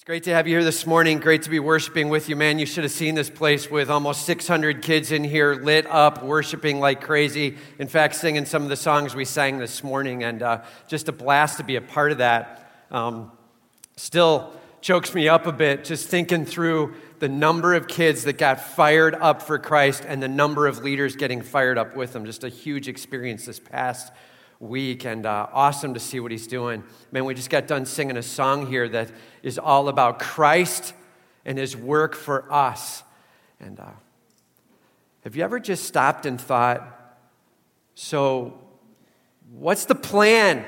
It's great to have you here this morning. Great to be worshiping with you, man. You should have seen this place with almost 600 kids in here, lit up, worshiping like crazy. In fact, singing some of the songs we sang this morning, and uh, just a blast to be a part of that. Um, still chokes me up a bit just thinking through the number of kids that got fired up for Christ and the number of leaders getting fired up with them. Just a huge experience this past week and uh, awesome to see what he's doing. Man, we just got done singing a song here that is all about Christ and his work for us. And uh, have you ever just stopped and thought, so what's the plan?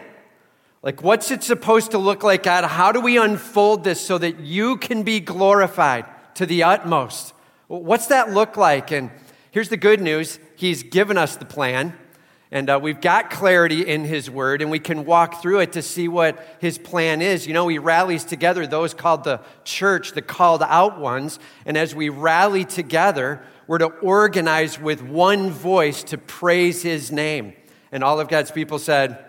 Like, what's it supposed to look like, God? How do we unfold this so that you can be glorified to the utmost? What's that look like? And here's the good news He's given us the plan. And uh, we've got clarity in His Word, and we can walk through it to see what His plan is. You know, He rallies together those called the church, the called out ones. And as we rally together, we're to organize with one voice to praise His name. And all of God's people said,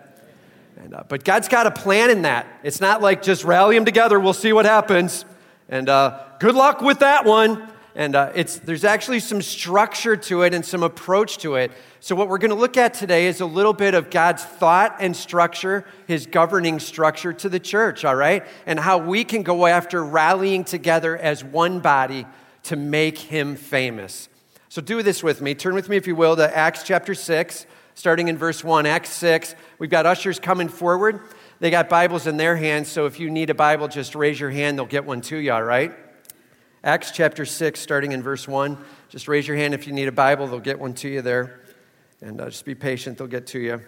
and, uh, but God's got a plan in that. It's not like just rally them together, we'll see what happens. And uh, good luck with that one. And uh, it's, there's actually some structure to it and some approach to it. So, what we're going to look at today is a little bit of God's thought and structure, his governing structure to the church, all right? And how we can go after rallying together as one body to make him famous. So, do this with me. Turn with me, if you will, to Acts chapter 6, starting in verse 1. Acts 6. We've got ushers coming forward. They got Bibles in their hands, so if you need a Bible, just raise your hand. They'll get one to you, all right? Acts chapter 6, starting in verse 1. Just raise your hand if you need a Bible, they'll get one to you there. And uh, just be patient, they'll get to you.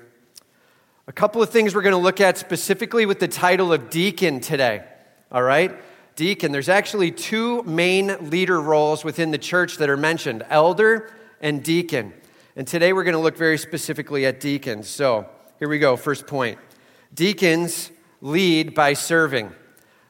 A couple of things we're going to look at specifically with the title of deacon today. All right? Deacon. There's actually two main leader roles within the church that are mentioned elder and deacon. And today we're going to look very specifically at deacons. So here we go. First point Deacons lead by serving.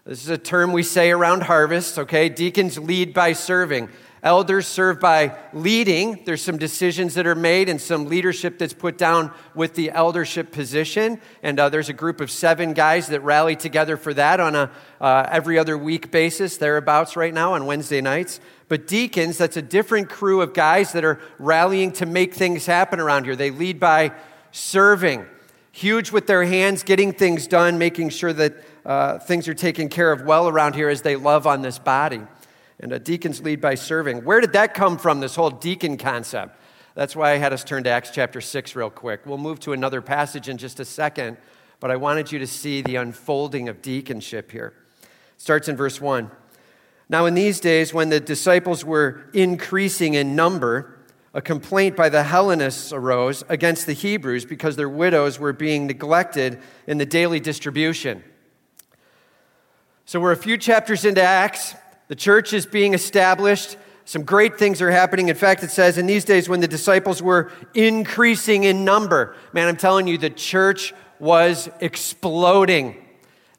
This is a term we say around harvest, okay? Deacons lead by serving. Elders serve by leading. There's some decisions that are made and some leadership that's put down with the eldership position. And uh, there's a group of seven guys that rally together for that on a uh, every other week basis, thereabouts right now on Wednesday nights. But deacons, that's a different crew of guys that are rallying to make things happen around here. They lead by serving, huge with their hands, getting things done, making sure that uh, things are taken care of well around here as they love on this body. And uh, deacons lead by serving. Where did that come from, this whole deacon concept? That's why I had us turn to Acts chapter 6 real quick. We'll move to another passage in just a second, but I wanted you to see the unfolding of deaconship here. Starts in verse 1. Now, in these days, when the disciples were increasing in number, a complaint by the Hellenists arose against the Hebrews because their widows were being neglected in the daily distribution. So we're a few chapters into Acts. The church is being established. Some great things are happening. In fact, it says in these days when the disciples were increasing in number, man, I'm telling you, the church was exploding.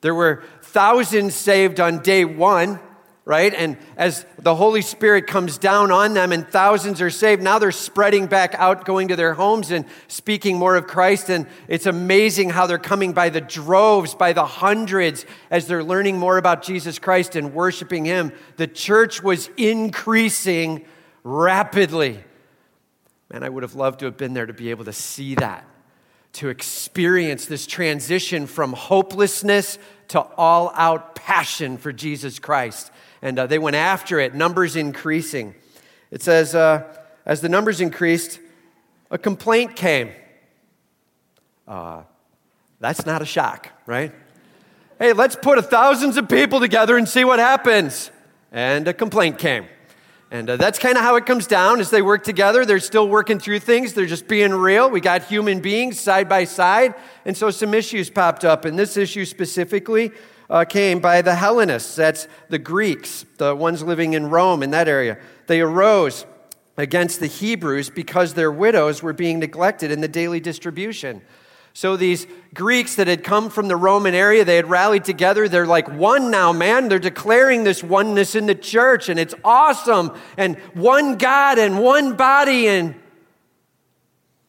There were thousands saved on day one right? And as the Holy Spirit comes down on them and thousands are saved, now they're spreading back out, going to their homes and speaking more of Christ. And it's amazing how they're coming by the droves, by the hundreds, as they're learning more about Jesus Christ and worshiping Him. The church was increasing rapidly. Man, I would have loved to have been there to be able to see that, to experience this transition from hopelessness to all out passion for Jesus Christ and uh, they went after it, numbers increasing. It says, uh, as the numbers increased, a complaint came. Uh, that's not a shock, right? Hey, let's put thousands of people together and see what happens. And a complaint came. And uh, that's kind of how it comes down as they work together. They're still working through things. They're just being real. We got human beings side by side. And so some issues popped up. And this issue specifically uh, came by the Hellenists. That's the Greeks, the ones living in Rome in that area. They arose against the Hebrews because their widows were being neglected in the daily distribution. So these Greeks that had come from the Roman area, they had rallied together. They're like one now, man. They're declaring this oneness in the church, and it's awesome. And one God and one body. And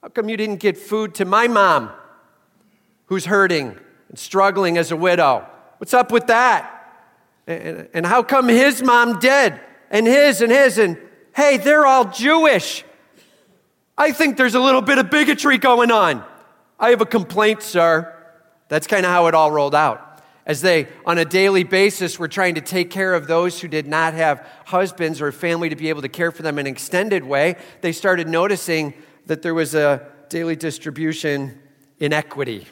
how come you didn't get food to my mom who's hurting and struggling as a widow? What's up with that? And, and how come his mom dead? And his and his, and hey, they're all Jewish. I think there's a little bit of bigotry going on. I have a complaint, sir. That's kind of how it all rolled out. As they, on a daily basis, were trying to take care of those who did not have husbands or family to be able to care for them in an extended way, they started noticing that there was a daily distribution inequity,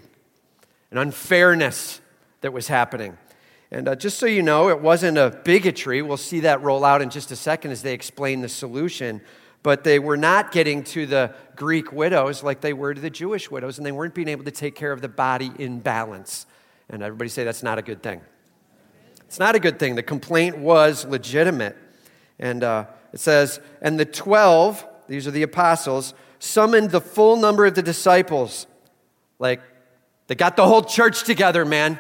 an unfairness that was happening. And uh, just so you know, it wasn't a bigotry. We'll see that roll out in just a second as they explain the solution. But they were not getting to the Greek widows like they were to the Jewish widows, and they weren't being able to take care of the body in balance. And everybody say that's not a good thing. It's not a good thing. The complaint was legitimate. And uh, it says, and the 12, these are the apostles, summoned the full number of the disciples. Like, they got the whole church together, man.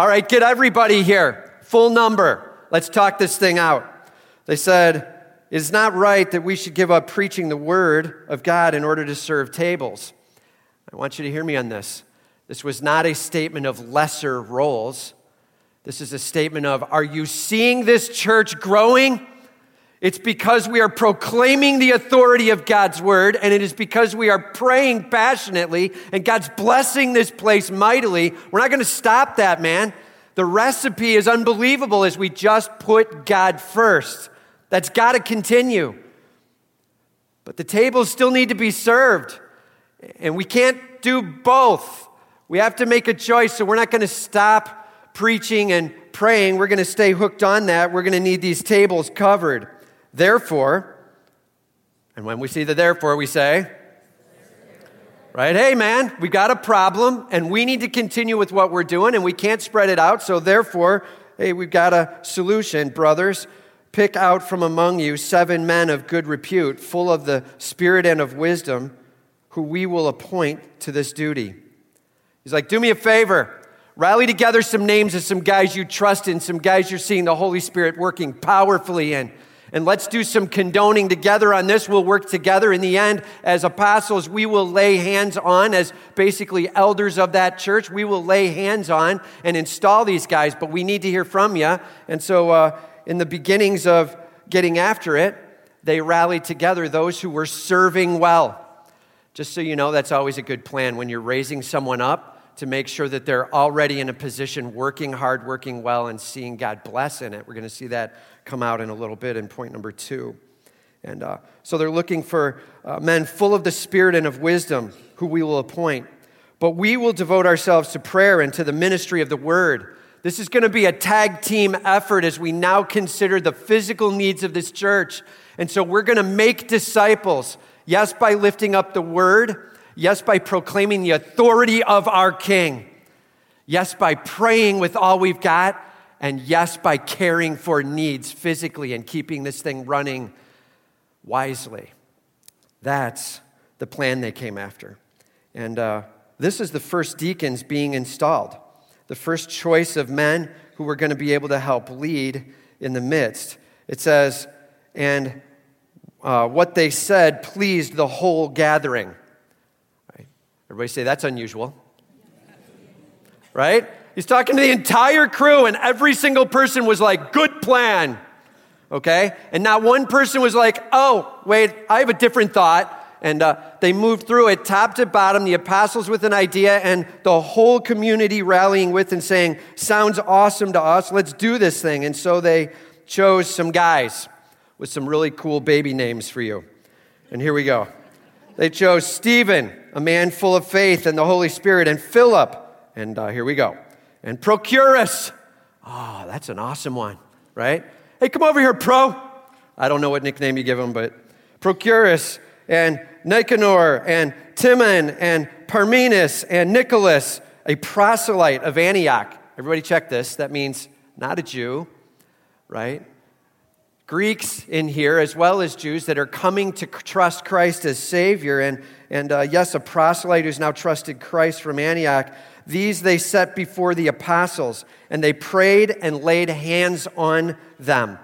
All right, get everybody here, full number. Let's talk this thing out. They said, It's not right that we should give up preaching the word of God in order to serve tables. I want you to hear me on this. This was not a statement of lesser roles. This is a statement of, Are you seeing this church growing? It's because we are proclaiming the authority of God's word, and it is because we are praying passionately, and God's blessing this place mightily. We're not going to stop that, man. The recipe is unbelievable as we just put God first. That's got to continue. But the tables still need to be served, and we can't do both. We have to make a choice, so we're not going to stop preaching and praying. We're going to stay hooked on that. We're going to need these tables covered. Therefore, and when we see the therefore, we say, right? Hey, man, we got a problem and we need to continue with what we're doing and we can't spread it out. So, therefore, hey, we've got a solution, brothers. Pick out from among you seven men of good repute, full of the spirit and of wisdom, who we will appoint to this duty. He's like, do me a favor. Rally together some names of some guys you trust in, some guys you're seeing the Holy Spirit working powerfully in. And let's do some condoning together on this. We'll work together. In the end, as apostles, we will lay hands on, as basically elders of that church, we will lay hands on and install these guys. But we need to hear from you. And so, uh, in the beginnings of getting after it, they rallied together those who were serving well. Just so you know, that's always a good plan when you're raising someone up to make sure that they're already in a position working hard, working well, and seeing God bless in it. We're going to see that come out in a little bit in point number two. And uh, so they're looking for uh, men full of the Spirit and of wisdom who we will appoint. But we will devote ourselves to prayer and to the ministry of the word. This is going to be a tag team effort as we now consider the physical needs of this church. And so we're going to make disciples, yes, by lifting up the word, yes, by proclaiming the authority of our King, yes, by praying with all we've got, and yes, by caring for needs physically and keeping this thing running wisely. That's the plan they came after. And uh, this is the first deacons being installed, the first choice of men who were going to be able to help lead in the midst. It says, and uh, what they said pleased the whole gathering. Everybody say that's unusual. Right? He's talking to the entire crew, and every single person was like, Good plan. Okay? And not one person was like, Oh, wait, I have a different thought. And uh, they moved through it top to bottom, the apostles with an idea, and the whole community rallying with and saying, Sounds awesome to us. Let's do this thing. And so they chose some guys with some really cool baby names for you. And here we go. They chose Stephen, a man full of faith and the Holy Spirit, and Philip. And uh, here we go and Prochorus. Oh, that's an awesome one, right? Hey, come over here, Pro. I don't know what nickname you give him, but Prochorus and Nicanor and Timon and Parmenas and Nicholas, a proselyte of Antioch. Everybody check this. That means not a Jew, right? Greeks in here, as well as Jews that are coming to trust Christ as Savior. And, and uh, yes, a proselyte who's now trusted Christ from Antioch. These they set before the apostles, and they prayed and laid hands on them.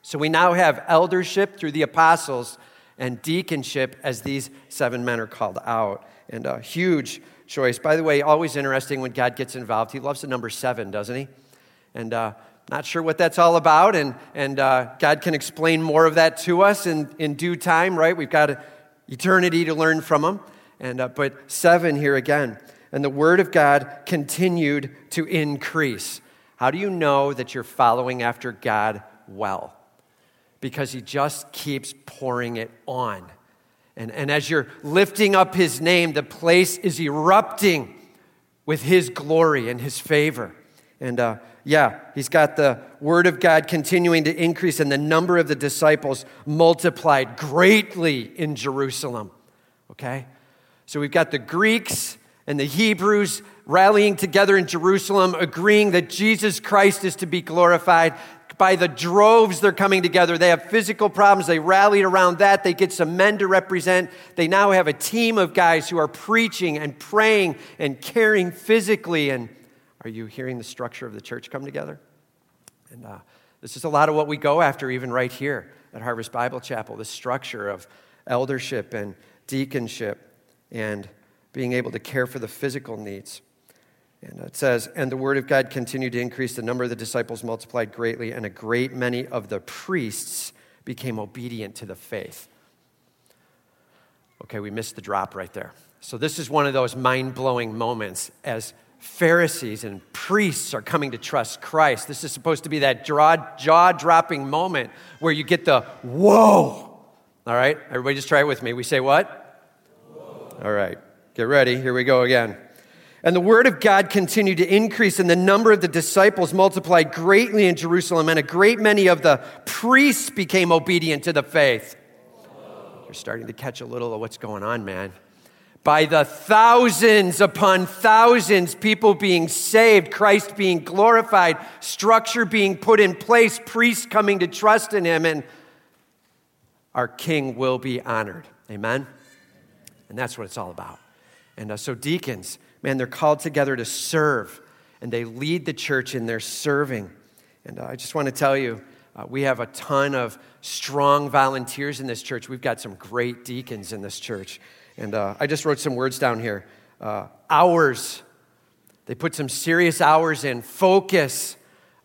So we now have eldership through the apostles and deaconship as these seven men are called out. And a huge choice. By the way, always interesting when God gets involved. He loves the number seven, doesn't he? And uh, not sure what that's all about, and, and uh, God can explain more of that to us in, in due time, right? We've got eternity to learn from Him. And, uh, but seven here again. And the Word of God continued to increase. How do you know that you're following after God well? Because He just keeps pouring it on. And, and as you're lifting up His name, the place is erupting with His glory and His favor. And uh, yeah, he's got the word of God continuing to increase, and the number of the disciples multiplied greatly in Jerusalem. Okay? So we've got the Greeks and the Hebrews rallying together in Jerusalem, agreeing that Jesus Christ is to be glorified. By the droves, they're coming together. They have physical problems. They rallied around that. They get some men to represent. They now have a team of guys who are preaching and praying and caring physically and are you hearing the structure of the church come together? And uh, this is a lot of what we go after, even right here at Harvest Bible Chapel the structure of eldership and deaconship and being able to care for the physical needs. And it says, And the word of God continued to increase. The number of the disciples multiplied greatly, and a great many of the priests became obedient to the faith. Okay, we missed the drop right there. So, this is one of those mind blowing moments as Pharisees and priests are coming to trust Christ. This is supposed to be that jaw dropping moment where you get the whoa. All right, everybody just try it with me. We say what? Whoa. All right, get ready. Here we go again. And the word of God continued to increase, and the number of the disciples multiplied greatly in Jerusalem, and a great many of the priests became obedient to the faith. You're starting to catch a little of what's going on, man by the thousands upon thousands, people being saved, Christ being glorified, structure being put in place, priests coming to trust in him, and our King will be honored. Amen? And that's what it's all about. And uh, so, deacons, man, they're called together to serve, and they lead the church in their serving. And uh, I just want to tell you, uh, we have a ton of strong volunteers in this church. We've got some great deacons in this church. And uh, I just wrote some words down here uh, hours. They put some serious hours in. Focus.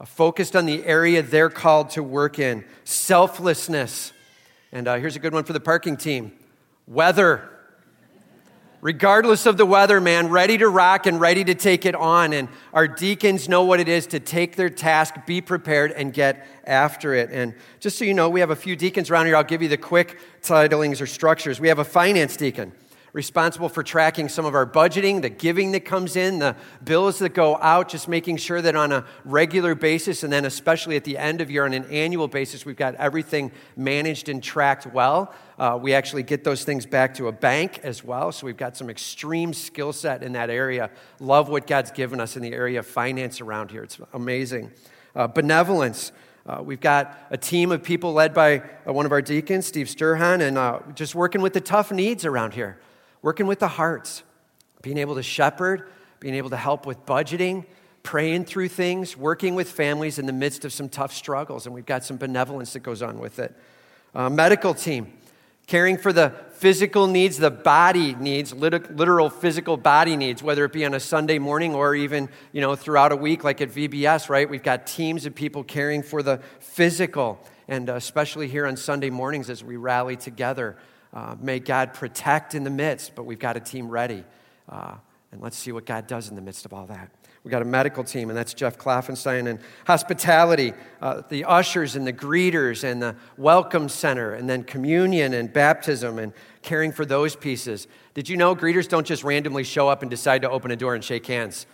Focused on the area they're called to work in. Selflessness. And uh, here's a good one for the parking team weather. Regardless of the weather, man, ready to rock and ready to take it on. And our deacons know what it is to take their task, be prepared, and get after it. And just so you know, we have a few deacons around here. I'll give you the quick titlings or structures. We have a finance deacon responsible for tracking some of our budgeting, the giving that comes in, the bills that go out, just making sure that on a regular basis, and then especially at the end of year on an annual basis, we've got everything managed and tracked well. Uh, we actually get those things back to a bank as well. So we've got some extreme skill set in that area. Love what God's given us in the area of finance around here. It's amazing. Uh, benevolence. Uh, we've got a team of people led by uh, one of our deacons, Steve Sturhan, and uh, just working with the tough needs around here working with the hearts, being able to shepherd, being able to help with budgeting, praying through things, working with families in the midst of some tough struggles. And we've got some benevolence that goes on with it. Uh, medical team, caring for the physical needs, the body needs, literal physical body needs, whether it be on a Sunday morning or even, you know, throughout a week like at VBS, right? We've got teams of people caring for the physical, and uh, especially here on Sunday mornings as we rally together uh, may God protect in the midst, but we've got a team ready. Uh, and let's see what God does in the midst of all that. We've got a medical team, and that's Jeff Klaffenstein, and hospitality, uh, the ushers and the greeters, and the welcome center, and then communion and baptism, and caring for those pieces. Did you know greeters don't just randomly show up and decide to open a door and shake hands?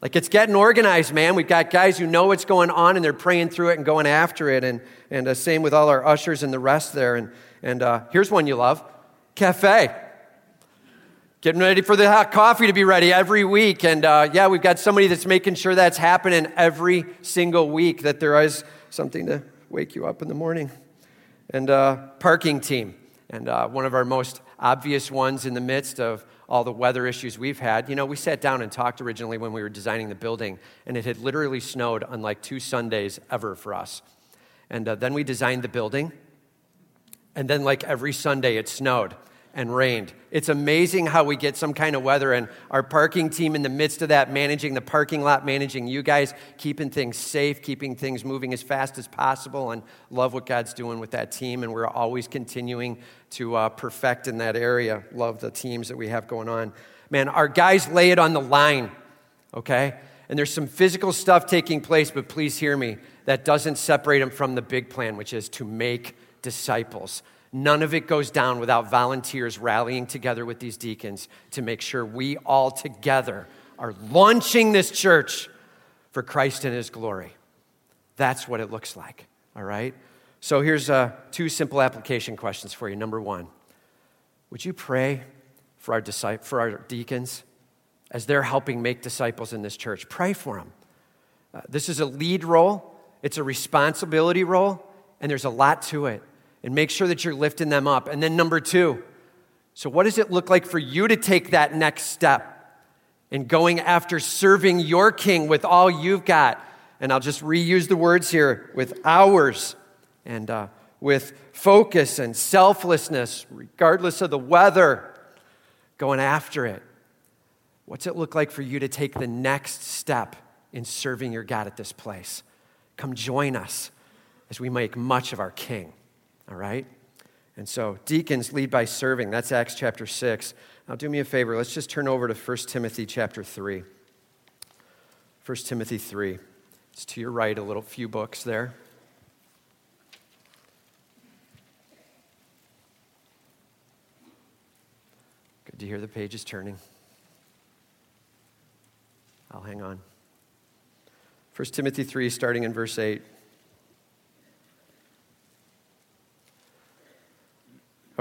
Like it's getting organized, man. We've got guys who know what's going on and they're praying through it and going after it. And, and uh, same with all our ushers and the rest there. And, and uh, here's one you love cafe. Getting ready for the hot coffee to be ready every week. And uh, yeah, we've got somebody that's making sure that's happening every single week, that there is something to wake you up in the morning. And uh, parking team. And uh, one of our most obvious ones in the midst of all the weather issues we've had. You know, we sat down and talked originally when we were designing the building, and it had literally snowed on like two Sundays ever for us. And uh, then we designed the building, and then, like every Sunday, it snowed. and rained. It's amazing how we get some kind of weather and our parking team in the midst of that, managing the parking lot, managing you guys, keeping things safe, keeping things moving as fast as possible, and love what God's doing with that team. And we're always continuing to uh, perfect in that area. Love the teams that we have going on. Man, our guys lay it on the line, okay? And there's some physical stuff taking place, but please hear me. That doesn't separate them from the big plan, which is to make disciples. None of it goes down without volunteers rallying together with these deacons to make sure we all together are launching this church for Christ and His glory. That's what it looks like, all right? So here's uh, two simple application questions for you. Number one, would you pray for our, disciples, for our deacons as they're helping make disciples in this church? Pray for them. Uh, this is a lead role, it's a responsibility role, and there's a lot to it and make sure that you're lifting them up. And then, number two, so what does it look like for you to take that next step in going after serving your king with all you've got? And I'll just reuse the words here with hours and uh, with focus and selflessness, regardless of the weather, going after it. What's it look like for you to take the next step in serving your God at this place? Come join us as we make much of our King. All right? And so deacons lead by serving. That's Acts chapter 6. Now do me a favor. Let's just turn over to 1 Timothy chapter 3. 1 Timothy 3. It's to your right, a little few books there. Good to hear the pages turning. I'll hang on. 1 Timothy 3, starting in verse 8.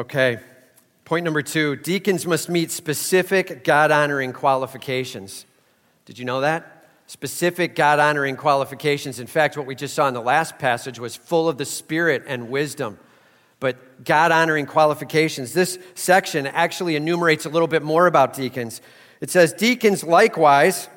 Okay. Point number two deacons must meet specific God honoring qualifications. Did you know that? Specific God honoring qualifications. In fact, what we just saw in the last passage was full of the Spirit and wisdom. But God honoring qualifications. This section actually enumerates a little bit more about deacons. It says, Deacons likewise.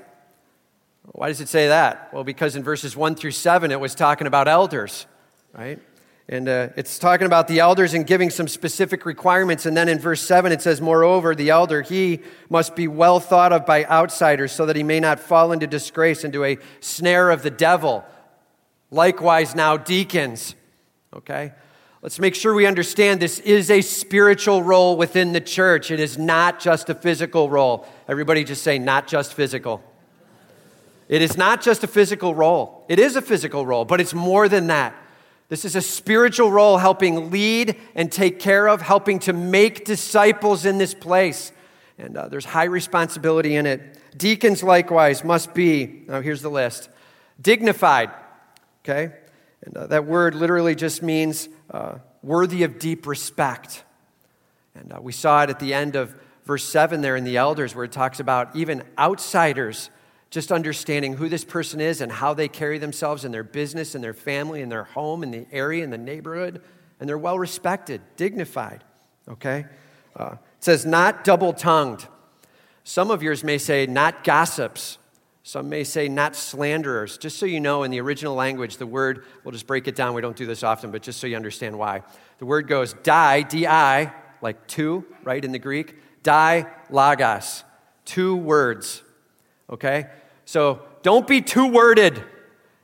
Why does it say that? Well, because in verses 1 through 7, it was talking about elders, right? And uh, it's talking about the elders and giving some specific requirements. And then in verse 7, it says, Moreover, the elder, he must be well thought of by outsiders so that he may not fall into disgrace, into a snare of the devil. Likewise, now deacons. Okay? Let's make sure we understand this is a spiritual role within the church. It is not just a physical role. Everybody just say, not just physical. It is not just a physical role. It is a physical role, but it's more than that. This is a spiritual role helping lead and take care of, helping to make disciples in this place. And uh, there's high responsibility in it. Deacons, likewise, must be, now here's the list dignified, okay? And uh, that word literally just means uh, worthy of deep respect. And uh, we saw it at the end of verse 7 there in the elders, where it talks about even outsiders just understanding who this person is and how they carry themselves in their business and their family and their home and the area and the neighborhood. And they're well respected, dignified. Okay? Uh, it says, not double tongued. Some of yours may say, not gossips. Some may say, not slanderers. Just so you know, in the original language, the word, we'll just break it down. We don't do this often, but just so you understand why. The word goes die, D I, like two, right, in the Greek. Die, logos. Two words. Okay? So don't be too worded.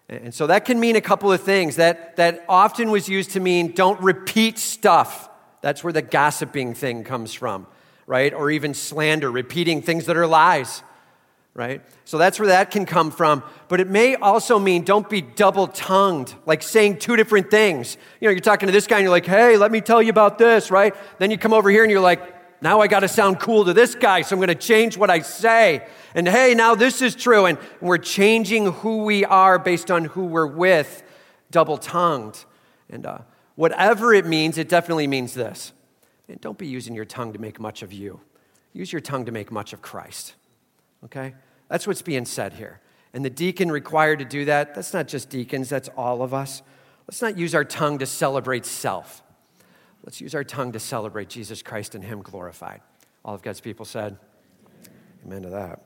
And so that can mean a couple of things. That, that often was used to mean don't repeat stuff. That's where the gossiping thing comes from, right? Or even slander, repeating things that are lies, right? So that's where that can come from. But it may also mean don't be double tongued, like saying two different things. You know, you're talking to this guy and you're like, hey, let me tell you about this, right? Then you come over here and you're like, now I got to sound cool to this guy, so I'm going to change what I say. And hey, now this is true. And we're changing who we are based on who we're with, double tongued. And uh, whatever it means, it definitely means this. And don't be using your tongue to make much of you, use your tongue to make much of Christ. Okay? That's what's being said here. And the deacon required to do that, that's not just deacons, that's all of us. Let's not use our tongue to celebrate self. Let's use our tongue to celebrate Jesus Christ and Him glorified. All of God's people said, Amen to that.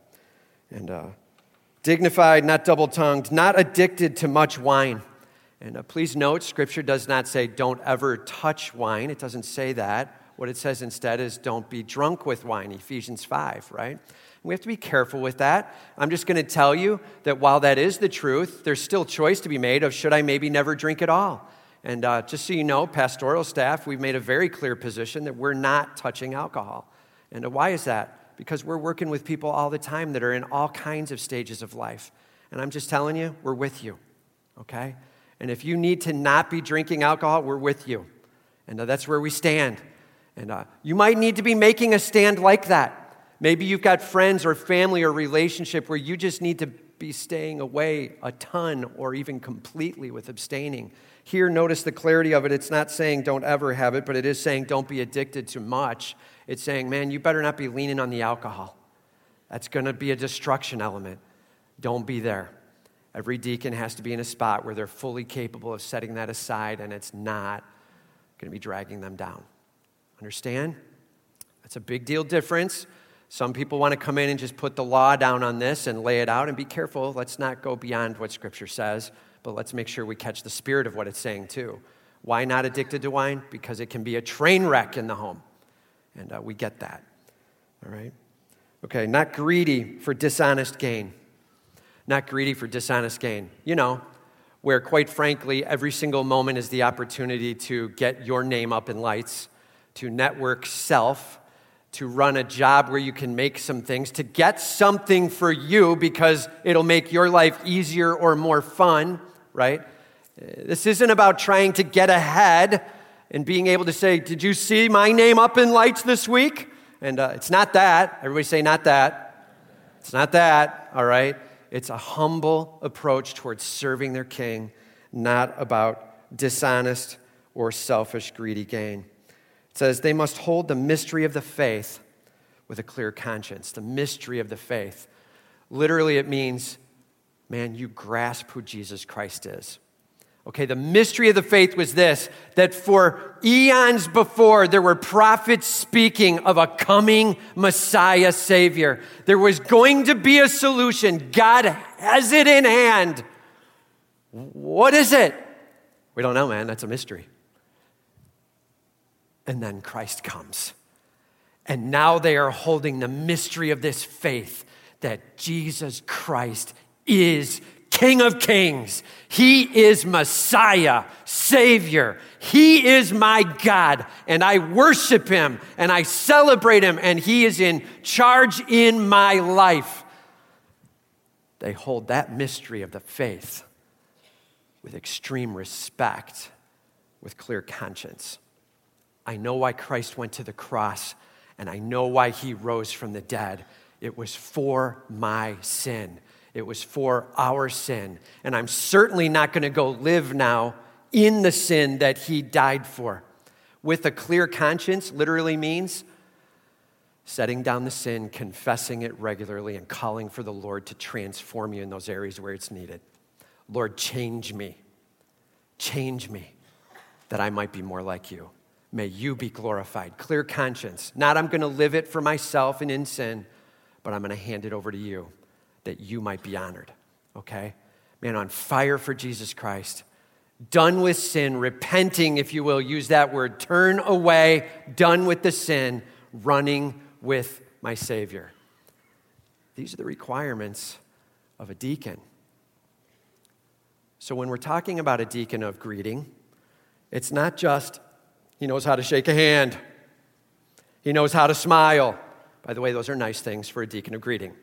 And uh, dignified, not double tongued, not addicted to much wine. And uh, please note, Scripture does not say don't ever touch wine. It doesn't say that. What it says instead is don't be drunk with wine, Ephesians 5, right? We have to be careful with that. I'm just going to tell you that while that is the truth, there's still choice to be made of should I maybe never drink at all. And uh, just so you know, pastoral staff, we've made a very clear position that we're not touching alcohol. And uh, why is that? Because we're working with people all the time that are in all kinds of stages of life. And I'm just telling you, we're with you, okay? And if you need to not be drinking alcohol, we're with you. And uh, that's where we stand. And uh, you might need to be making a stand like that. Maybe you've got friends or family or relationship where you just need to be staying away a ton or even completely with abstaining. Here, notice the clarity of it. It's not saying don't ever have it, but it is saying don't be addicted to much. It's saying, man, you better not be leaning on the alcohol. That's going to be a destruction element. Don't be there. Every deacon has to be in a spot where they're fully capable of setting that aside and it's not going to be dragging them down. Understand? That's a big deal difference. Some people want to come in and just put the law down on this and lay it out and be careful. Let's not go beyond what Scripture says, but let's make sure we catch the spirit of what it's saying too. Why not addicted to wine? Because it can be a train wreck in the home. And uh, we get that. All right? Okay, not greedy for dishonest gain. Not greedy for dishonest gain. You know, where quite frankly, every single moment is the opportunity to get your name up in lights, to network self to run a job where you can make some things, to get something for you because it'll make your life easier or more fun, right? This isn't about trying to get ahead and being able to say, Did you see my name up in lights this week? And uh, it's not that. Everybody say, Not that. It's not that, all right? It's a humble approach towards serving their king, not about dishonest or selfish, greedy gain. It says they must hold the mystery of the faith with a clear conscience. The mystery of the faith. Literally, it means, man, you grasp who Jesus Christ is. Okay, the mystery of the faith was this that for eons before, there were prophets speaking of a coming Messiah Savior. There was going to be a solution. God has it in hand. What is it? We don't know, man. That's a mystery. And then Christ comes. And now they are holding the mystery of this faith that Jesus Christ is King of Kings. He is Messiah, Savior. He is my God, and I worship Him and I celebrate Him, and He is in charge in my life. They hold that mystery of the faith with extreme respect, with clear conscience. I know why Christ went to the cross, and I know why he rose from the dead. It was for my sin, it was for our sin. And I'm certainly not going to go live now in the sin that he died for. With a clear conscience literally means setting down the sin, confessing it regularly, and calling for the Lord to transform you in those areas where it's needed. Lord, change me. Change me that I might be more like you. May you be glorified. Clear conscience. Not I'm going to live it for myself and in sin, but I'm going to hand it over to you that you might be honored. Okay? Man, on fire for Jesus Christ. Done with sin, repenting, if you will, use that word. Turn away, done with the sin, running with my Savior. These are the requirements of a deacon. So when we're talking about a deacon of greeting, it's not just he knows how to shake a hand. He knows how to smile. By the way, those are nice things for a deacon of greeting.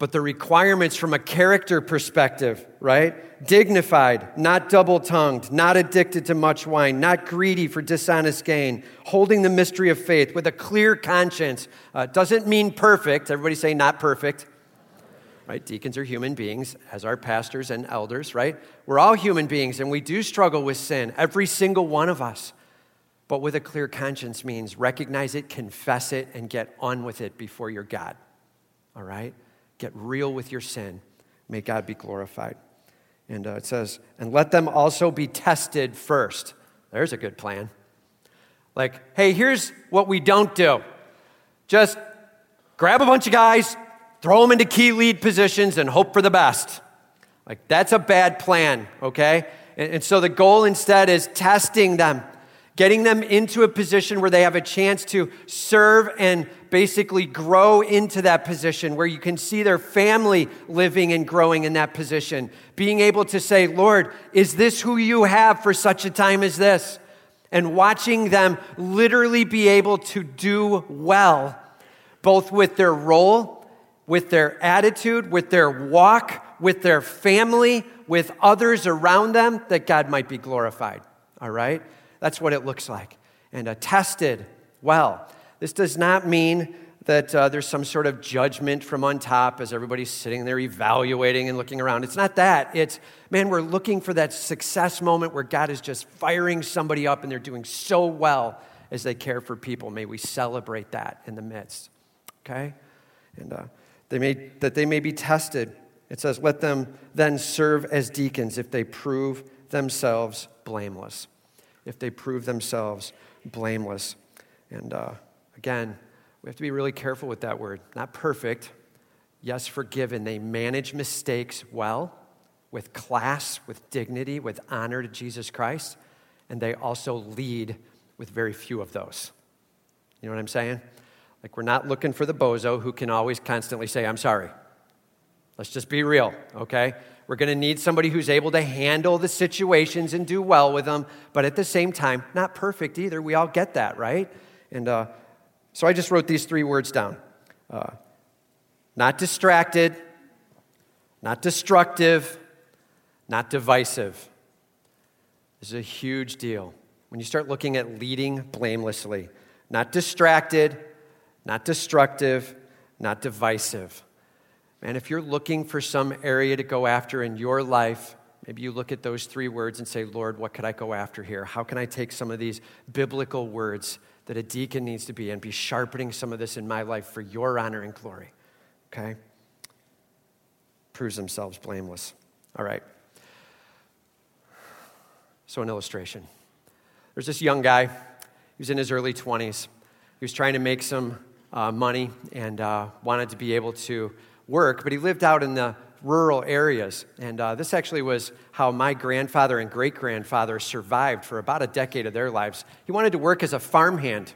But the requirements from a character perspective, right? Dignified, not double tongued, not addicted to much wine, not greedy for dishonest gain, holding the mystery of faith with a clear conscience. Uh, doesn't mean perfect. Everybody say not perfect. Right? Deacons are human beings, as are pastors and elders, right? We're all human beings and we do struggle with sin, every single one of us. But with a clear conscience means recognize it, confess it, and get on with it before your God. All right? Get real with your sin. May God be glorified. And uh, it says, and let them also be tested first. There's a good plan. Like, hey, here's what we don't do just grab a bunch of guys, throw them into key lead positions, and hope for the best. Like, that's a bad plan, okay? And, and so the goal instead is testing them getting them into a position where they have a chance to serve and basically grow into that position, where you can see their family living and growing in that position. Being able to say, Lord, is this who you have for such a time as this? And watching them literally be able to do well, both with their role, with their attitude, with their walk, with their family, with others around them, that God might be glorified. All right? That's what it looks like. And uh, tested well. This does not mean that uh, there's some sort of judgment from on top as everybody's sitting there evaluating and looking around. It's not that. It's, man, we're looking for that success moment where God is just firing somebody up and they're doing so well as they care for people. May we celebrate that in the midst. Okay? And uh, they may, that they may be tested. It says, let them then serve as deacons if they prove themselves blameless if they prove themselves blameless. And uh, again, we have to be really careful with that word. Not perfect, yes, forgiven. They manage mistakes well, with class, with dignity, with honor to Jesus Christ, and they also lead with very few of those. You know what I'm saying? Like, we're not looking for the bozo who can always constantly say, I'm sorry. Let's just be real, okay? We're going to need somebody who's able to handle the situations and do well with them, but at the same time, not perfect either. We all get that, right? And uh, so I just wrote these three words down uh, not distracted, not destructive, not divisive. This is a huge deal. When you start looking at leading blamelessly, not distracted, not destructive, not divisive. Man, if you're looking for some area to go after in your life, maybe you look at those three words and say, Lord, what could I go after here? How can I take some of these biblical words that a deacon needs to be and be sharpening some of this in my life for your honor and glory? Okay? Proves themselves blameless. All right. So, an illustration. There's this young guy. He was in his early 20s. He was trying to make some uh, money and uh, wanted to be able to work, but he lived out in the rural areas. And uh, this actually was how my grandfather and great grandfather survived for about a decade of their lives. He wanted to work as a farmhand.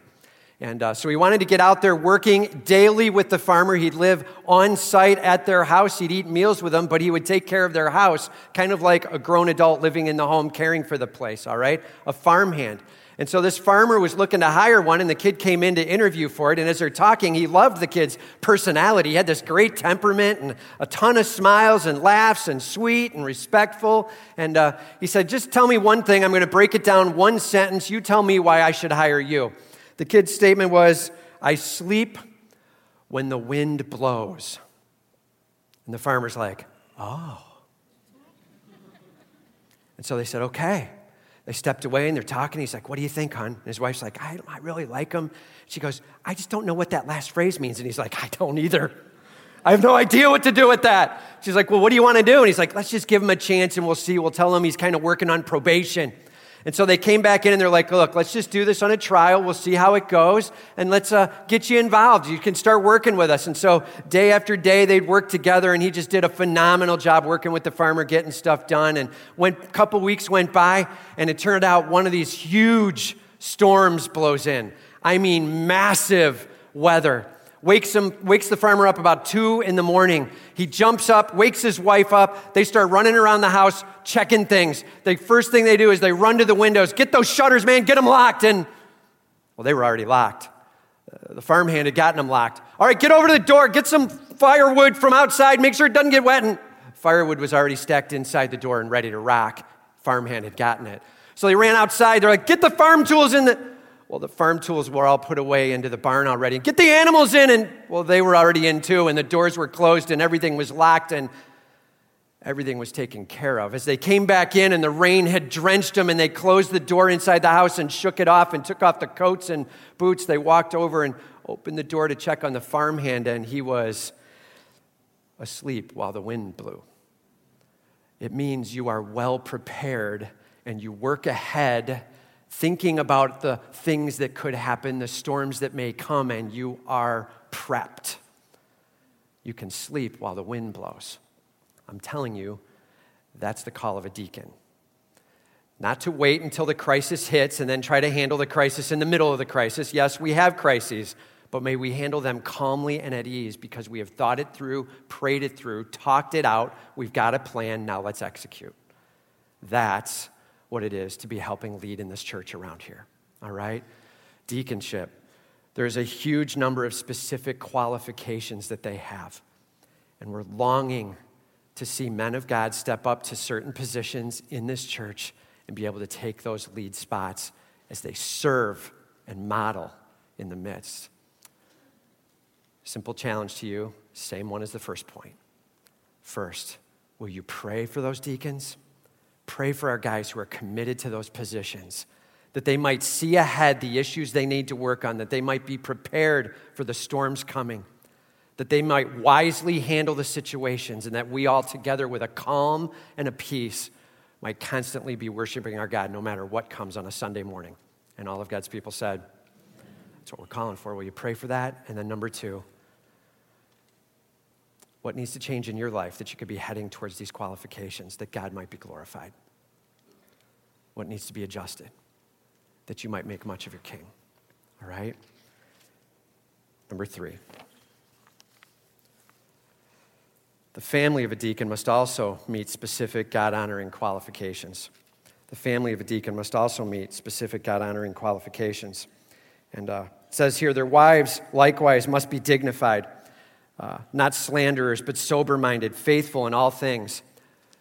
And uh, so he wanted to get out there working daily with the farmer. He'd live on site at their house. He'd eat meals with them, but he would take care of their house, kind of like a grown adult living in the home, caring for the place, all right? A farmhand. And so this farmer was looking to hire one, and the kid came in to interview for it. And as they're talking, he loved the kid's personality. He had this great temperament and a ton of smiles and laughs and sweet and respectful. And uh, he said, Just tell me one thing. I'm going to break it down one sentence. You tell me why I should hire you. The kid's statement was, I sleep when the wind blows. And the farmer's like, Oh. And so they said, Okay. They stepped away and they're talking. He's like, What do you think, hon? And his wife's like, I, I really like him. She goes, I just don't know what that last phrase means. And he's like, I don't either. I have no idea what to do with that. She's like, Well, what do you want to do? And he's like, Let's just give him a chance and we'll see. We'll tell him he's kind of working on probation. And so they came back in and they're like, look, let's just do this on a trial. We'll see how it goes and let's uh, get you involved. You can start working with us. And so day after day, they'd work together and he just did a phenomenal job working with the farmer, getting stuff done. And when a couple weeks went by and it turned out one of these huge storms blows in. I mean, massive weather wakes, him, wakes the farmer up about two in the morning. He jumps up, wakes his wife up. They start running around the house, checking things. The first thing they do is they run to the windows, get those shutters, man, get them locked. And, well, they were already locked. Uh, the farmhand had gotten them locked. All right, get over to the door, get some firewood from outside, make sure it doesn't get wet. And firewood was already stacked inside the door and ready to rock. Farmhand had gotten it. So they ran outside. They're like, get the farm tools in the well, the farm tools were all put away into the barn already. Get the animals in. And, well, they were already in too. And the doors were closed and everything was locked and everything was taken care of. As they came back in and the rain had drenched them and they closed the door inside the house and shook it off and took off the coats and boots, they walked over and opened the door to check on the farmhand and he was asleep while the wind blew. It means you are well prepared and you work ahead thinking about the things that could happen, the storms that may come, and you are prepped. You can sleep while the wind blows. I'm telling you, that's the call of a deacon. Not to wait until the crisis hits and then try to handle the crisis in the middle of the crisis. Yes, we have crises, but may we handle them calmly and at ease because we have thought it through, prayed it through, talked it out. We've got a plan. Now let's execute. That's what it is to be helping lead in this church around here. All right? Deaconship. There's a huge number of specific qualifications that they have. And we're longing to see men of God step up to certain positions in this church and be able to take those lead spots as they serve and model in the midst. Simple challenge to you, same one as the first point. First, will you pray for those deacons? Pray for our guys who are committed to those positions, that they might see ahead the issues they need to work on, that they might be prepared for the storms coming, that they might wisely handle the situations, and that we all together, with a calm and a peace, might constantly be worshiping our God no matter what comes on a Sunday morning. And all of God's people said, That's what we're calling for. Will you pray for that? And then, number two, what needs to change in your life that you could be heading towards these qualifications that God might be glorified? What needs to be adjusted that you might make much of your king? All right? Number three. The family of a deacon must also meet specific God honoring qualifications. The family of a deacon must also meet specific God honoring qualifications. And uh, says here, their wives likewise must be dignified, uh, not slanderers, but sober minded, faithful in all things.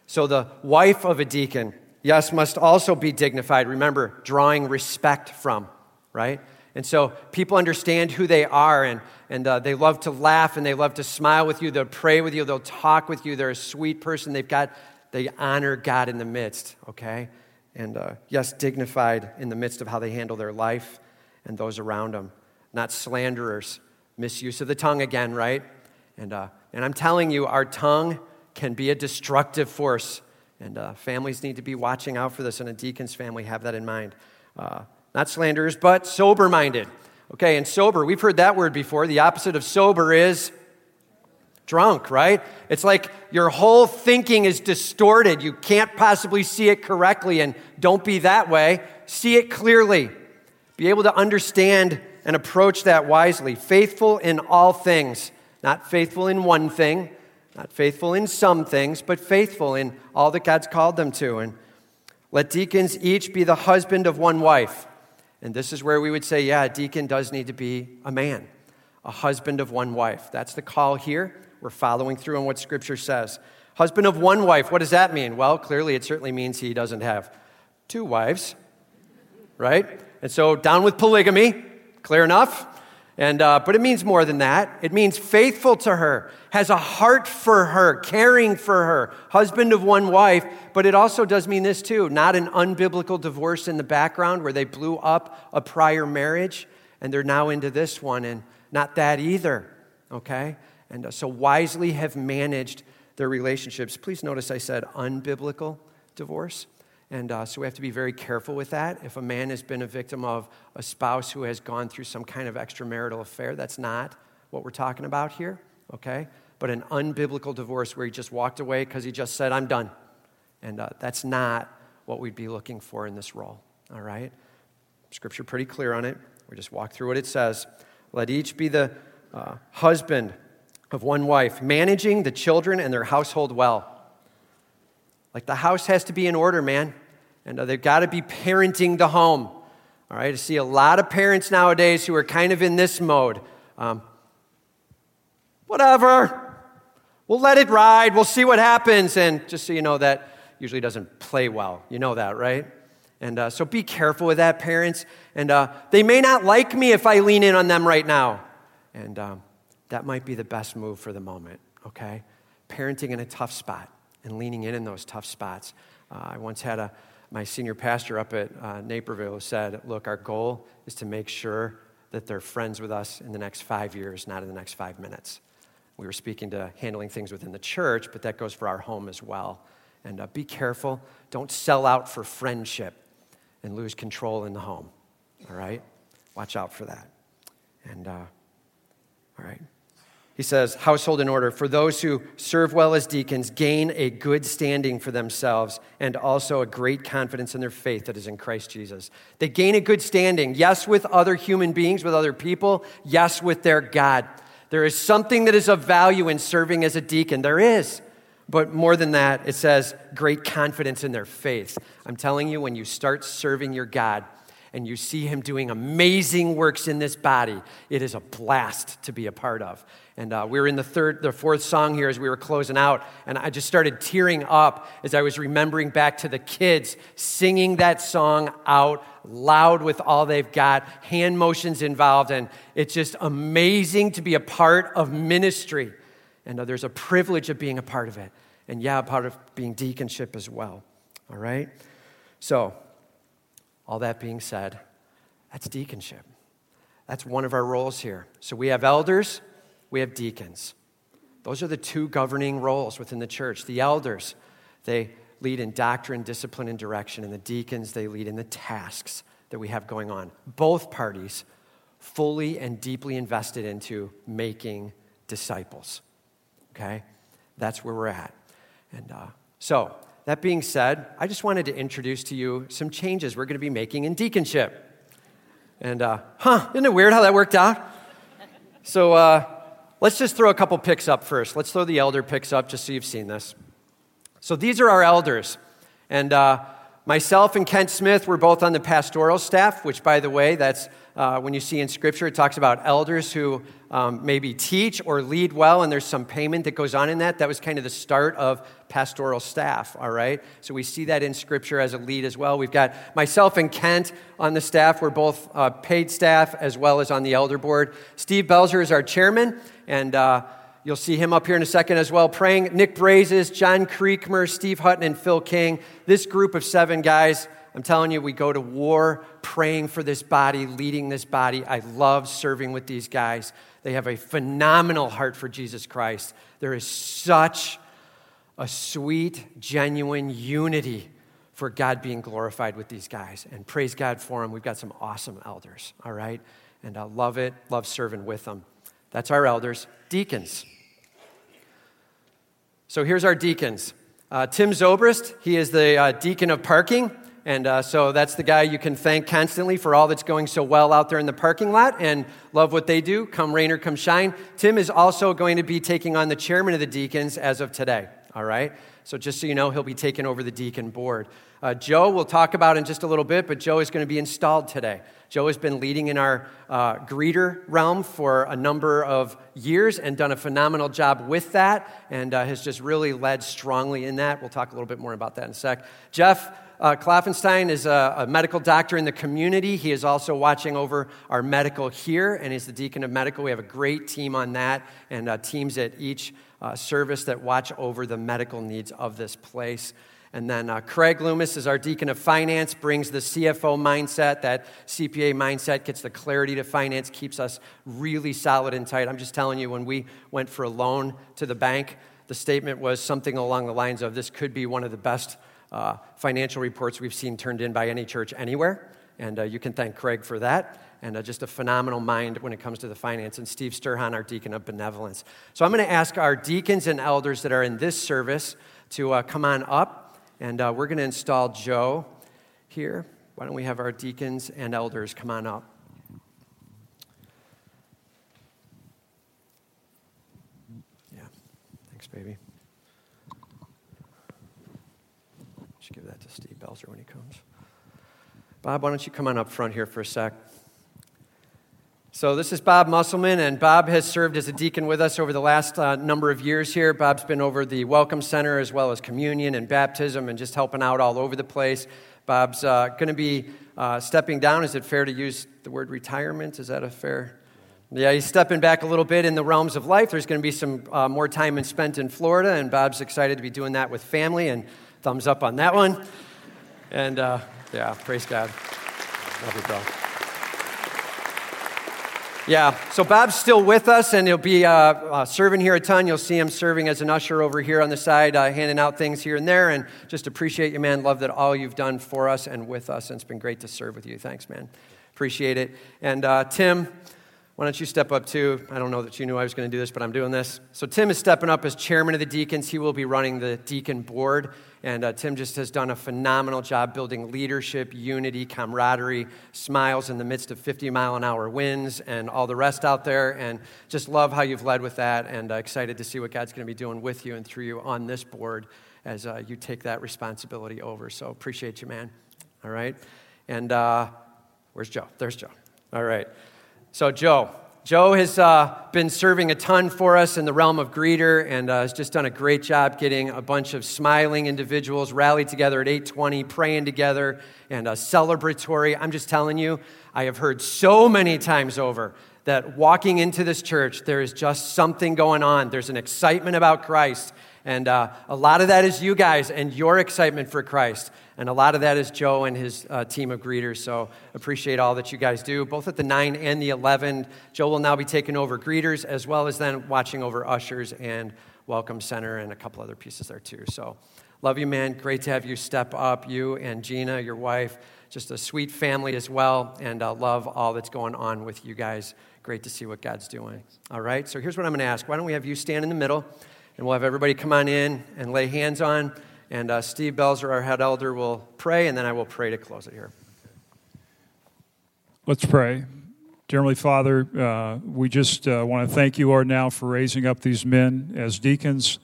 So the wife of a deacon, yes, must also be dignified. Remember, drawing respect from, right? And so people understand who they are and, and uh, they love to laugh and they love to smile with you. They'll pray with you. They'll talk with you. They're a sweet person. They've got, they honor God in the midst, okay? And uh, yes, dignified in the midst of how they handle their life and those around them. Not slanderers. Misuse of the tongue again, right? And, uh, and I'm telling you, our tongue can be a destructive force. And uh, families need to be watching out for this, and a deacon's family have that in mind. Uh, not slanderers, but sober minded. Okay, and sober, we've heard that word before. The opposite of sober is drunk, right? It's like your whole thinking is distorted. You can't possibly see it correctly, and don't be that way. See it clearly. Be able to understand and approach that wisely. Faithful in all things, not faithful in one thing, not faithful in some things, but faithful in all that God's called them to. And let deacons each be the husband of one wife and this is where we would say, yeah, a deacon does need to be a man, a husband of one wife. That's the call here. We're following through on what Scripture says. Husband of one wife, what does that mean? Well, clearly it certainly means he doesn't have two wives, right? And so down with polygamy, clear enough. And, uh, but it means more than that. It means faithful to her, has a heart for her, caring for her, husband of one wife. But it also does mean this too not an unbiblical divorce in the background where they blew up a prior marriage and they're now into this one, and not that either, okay? And uh, so wisely have managed their relationships. Please notice I said unbiblical divorce. And uh, so we have to be very careful with that. If a man has been a victim of a spouse who has gone through some kind of extramarital affair, that's not what we're talking about here, okay? But an unbiblical divorce where he just walked away because he just said, I'm done. And uh, that's not what we'd be looking for in this role, all right? Scripture pretty clear on it. We just walk through what it says. Let each be the uh, husband of one wife, managing the children and their household well. Like the house has to be in order, man and they've got to be parenting the home. All right, I see a lot of parents nowadays who are kind of in this mode. Um, whatever, we'll let it ride, we'll see what happens. And just so you know, that usually doesn't play well. You know that, right? And uh, so be careful with that, parents. And uh, they may not like me if I lean in on them right now. And um, that might be the best move for the moment, okay? Parenting in a tough spot and leaning in in those tough spots. Uh, I once had a, my senior pastor up at uh, Naperville said, Look, our goal is to make sure that they're friends with us in the next five years, not in the next five minutes. We were speaking to handling things within the church, but that goes for our home as well. And uh, be careful. Don't sell out for friendship and lose control in the home. All right? Watch out for that. And, uh, all right. He says, household in order. For those who serve well as deacons, gain a good standing for themselves and also a great confidence in their faith that is in Christ Jesus. They gain a good standing, yes, with other human beings, with other people, yes, with their God. There is something that is of value in serving as a deacon. There is. But more than that, it says great confidence in their faith. I'm telling you, when you start serving your God, and you see him doing amazing works in this body, it is a blast to be a part of. And uh, we were in the third, the fourth song here as we were closing out, and I just started tearing up as I was remembering back to the kids singing that song out loud with all they've got, hand motions involved, and it's just amazing to be a part of ministry. And uh, there's a privilege of being a part of it, and yeah, a part of being deaconship as well. All right? So, all that being said, that's deaconship. That's one of our roles here. So we have elders, we have deacons. Those are the two governing roles within the church. The elders, they lead in doctrine, discipline, and direction, and the deacons, they lead in the tasks that we have going on. Both parties fully and deeply invested into making disciples. Okay? That's where we're at. And uh, so, that being said, I just wanted to introduce to you some changes we're going to be making in deaconship. And, uh, huh, isn't it weird how that worked out? So, uh, Let's just throw a couple pics up first. Let's throw the elder pics up just so you've seen this. So these are our elders. And uh, myself and Kent Smith were both on the pastoral staff, which, by the way, that's uh, when you see in Scripture, it talks about elders who um, maybe teach or lead well, and there's some payment that goes on in that. That was kind of the start of pastoral staff, all right? So we see that in Scripture as a lead as well. We've got myself and Kent on the staff. We're both uh, paid staff as well as on the elder board. Steve Belzer is our chairman, and uh, You'll see him up here in a second as well, praying. Nick Brazes, John Creekmer, Steve Hutton, and Phil King. This group of seven guys I'm telling you, we go to war praying for this body, leading this body. I love serving with these guys. They have a phenomenal heart for Jesus Christ. There is such a sweet, genuine unity for God being glorified with these guys. And praise God for them. We've got some awesome elders, all right? And I love it, love serving with them. That's our elders. Deacons. So here's our deacons. Uh, Tim Zobrist, he is the uh, deacon of parking. And uh, so that's the guy you can thank constantly for all that's going so well out there in the parking lot and love what they do. Come rain or come shine. Tim is also going to be taking on the chairman of the deacons as of today. All right? So just so you know, he'll be taking over the deacon board. Uh, Joe, we'll talk about in just a little bit, but Joe is going to be installed today. Joe has been leading in our uh, greeter realm for a number of years and done a phenomenal job with that and uh, has just really led strongly in that. We'll talk a little bit more about that in a sec. Jeff, uh, is a, a, medical doctor in the community. He is also watching over our medical here and is the deacon of medical. We have a great team on that and uh, teams at each uh, service that watch over the medical needs of this place. And then uh, Craig Loomis is our deacon of finance, brings the CFO mindset, that CPA mindset, gets the clarity to finance, keeps us really solid and tight. I'm just telling you, when we went for a loan to the bank, the statement was something along the lines of this could be one of the best uh, financial reports we've seen turned in by any church anywhere. And uh, you can thank Craig for that. And uh, just a phenomenal mind when it comes to the finance. And Steve Sturhan, our deacon of benevolence. So I'm going to ask our deacons and elders that are in this service to uh, come on up. And uh, we're going to install Joe here. Why don't we have our deacons and elders come on up? Yeah, thanks, baby. Should give that to Steve Belzer when he comes. Bob, why don't you come on up front here for a sec? So, this is Bob Musselman, and Bob has served as a deacon with us over the last uh, number of years here. Bob's been over the Welcome Center as well as communion and baptism and just helping out all over the place. Bob's uh, going to be uh, stepping down. Is it fair to use the word retirement? Is that a fair? Yeah, he's stepping back a little bit in the realms of life. There's going to be some uh, more time spent in Florida, and Bob's excited to be doing that with family. And Thumbs up on that one. And uh, yeah, praise God. Love you, bro. Yeah, so Bob's still with us, and he'll be uh, uh, serving here a ton. You'll see him serving as an usher over here on the side, uh, handing out things here and there. And just appreciate you, man. Love that all you've done for us and with us, and it's been great to serve with you. Thanks, man. Appreciate it. And uh, Tim, Why don't you step up too? I don't know that you knew I was going to do this, but I'm doing this. So, Tim is stepping up as chairman of the deacons. He will be running the deacon board. And uh, Tim just has done a phenomenal job building leadership, unity, camaraderie, smiles in the midst of 50 mile an hour winds and all the rest out there. And just love how you've led with that. And uh, excited to see what God's going to be doing with you and through you on this board as uh, you take that responsibility over. So, appreciate you, man. All right. And uh, where's Joe? There's Joe. All right. So, Joe. Joe has uh, been serving a ton for us in the realm of greeter and uh, has just done a great job getting a bunch of smiling individuals rallied together at 820, praying together and uh, celebratory. I'm just telling you, I have heard so many times over that walking into this church, there is just something going on. There's an excitement about Christ. And uh, a lot of that is you guys and your excitement for Christ. And a lot of that is Joe and his uh, team of greeters. So appreciate all that you guys do, both at the 9 and the 11. Joe will now be taking over greeters as well as then watching over ushers and welcome center and a couple other pieces there too. So love you, man. Great to have you step up, you and Gina, your wife. Just a sweet family as well. And uh, love all that's going on with you guys. Great to see what God's doing. All right, so here's what I'm going to ask. Why don't we have you stand in the middle and we'll have everybody come on in and lay hands on and uh, Steve Belzer, our head elder, will pray, and then I will pray to close it here. Let's pray. Heavenly Father, uh, we just uh, want to thank you, Lord, now for raising up these men as deacons.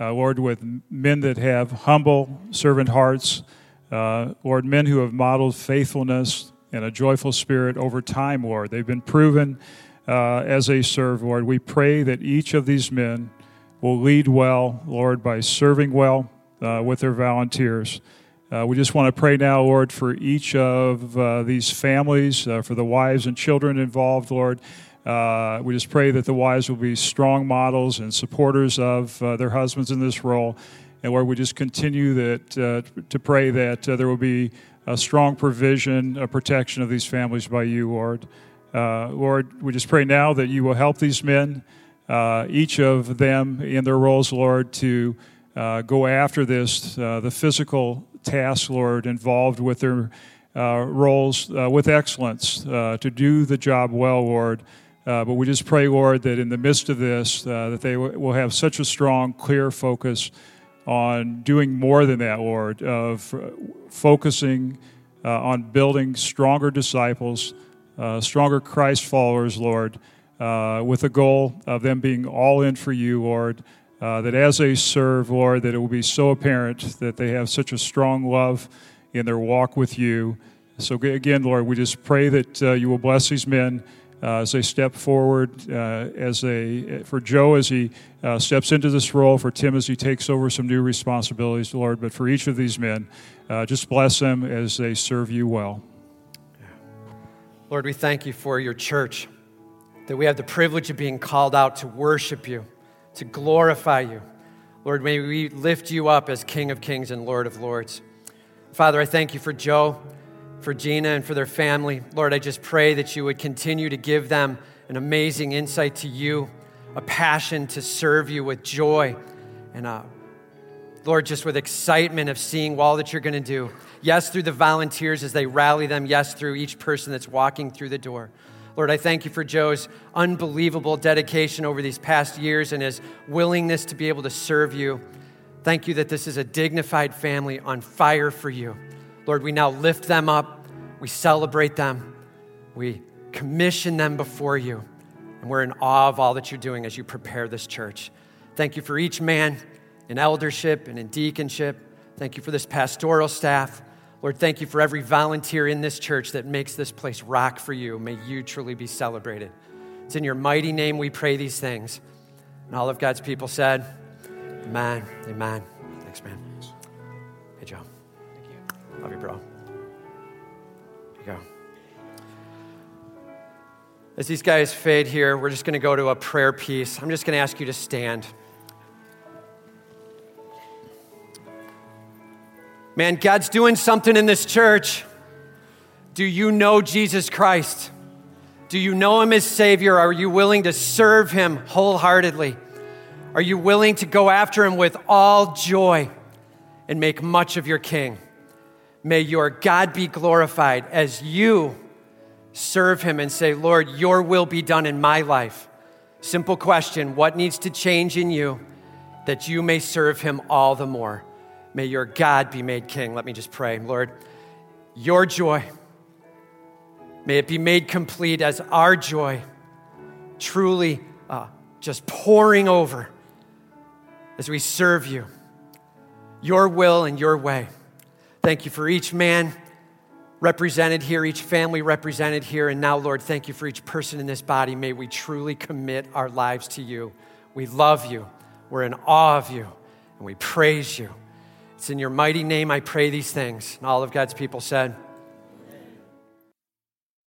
Uh, Lord, with men that have humble servant hearts. Uh, Lord, men who have modeled faithfulness and a joyful spirit over time, Lord. They've been proven uh, as they serve, Lord. We pray that each of these men will lead well, Lord, by serving well uh, with their volunteers. Uh, we just want to pray now, Lord, for each of uh, these families, uh, for the wives and children involved, Lord. Uh, we just pray that the wives will be strong models and supporters of uh, their husbands in this role. And Lord, we just continue that, to pray that there will be a strong provision, a protection of these families by you, Lord. Lord, we just pray now that you will help these men, each of them in their roles, Lord, to uh, go after this, uh, the physical tasks, Lord, involved with their uh, roles uh, with excellence uh, to do the job well, Lord. But we just pray, Lord, that in the midst of this, that they w- will have such a strong, clear focus on doing more than that, Lord, of focusing on building stronger disciples, stronger Christ followers, Lord, with the goal of them being all in for you, Lord uh, that as they serve, Lord, that it will be so apparent that they have such a strong love in their walk with you. So, again, Lord, we just pray that uh, you will bless these men. Uh, as they step forward, uh, as they for Joe as he uh, steps into this role, for Tim as he takes over some new responsibilities, Lord. But for each of these men, uh, just bless them as they serve you well. Lord, we thank you for your church, that we have the privilege of being called out to worship you to glorify you. Lord, may we lift you up as King of Kings and Lord of Lords. Father, I thank you for Joe, for Gina, and for their family. Lord, I just pray that you would continue to give them an amazing insight to you, a passion to serve you with joy, and uh, Lord, just with excitement of seeing all that you're going to do. Yes, through the volunteers as they rally them. Yes, through each person that's walking through the door. Lord, I thank you for Joe's unbelievable dedication over these past years and his willingness to be able to serve you. Thank you that this is a dignified family on fire for you. Lord, we now lift them up, we celebrate them, we commission them before you, and we're in awe of all that you're doing as you prepare this church. Thank you for each man in eldership and in deaconship. Thank you for this pastoral staff. Lord, thank you for every volunteer in this church that makes this place rock for you. May you truly be celebrated. It's in your mighty name we pray these things. And all of God's people said, Amen. Amen. Thanks, man. Hey, Joe. Thank you. Love you, bro. Here you go. As these guys fade here, we're just going to go to a prayer piece. I'm just going to ask you to stand. Man, God's doing something in this church. Do you know Jesus Christ? Do you know him as Savior? Are you willing to serve him wholeheartedly? Are you willing to go after him with all joy and make much of your King? May your God be glorified as you serve Him and say, Lord, your will be done in my life. Simple question What needs to change in you that you may serve Him all the more? May your God be made king. Let me just pray. Lord, your joy, may it be made complete as our joy truly uh, just pouring over as we serve you, your will and your way. Thank you for each man represented here, each family represented here. And now, Lord, thank you for each person in this body. May we truly commit our lives to you. We love you, we're in awe of you, and we praise you. It's in your mighty name I pray these things. And all of God's people said,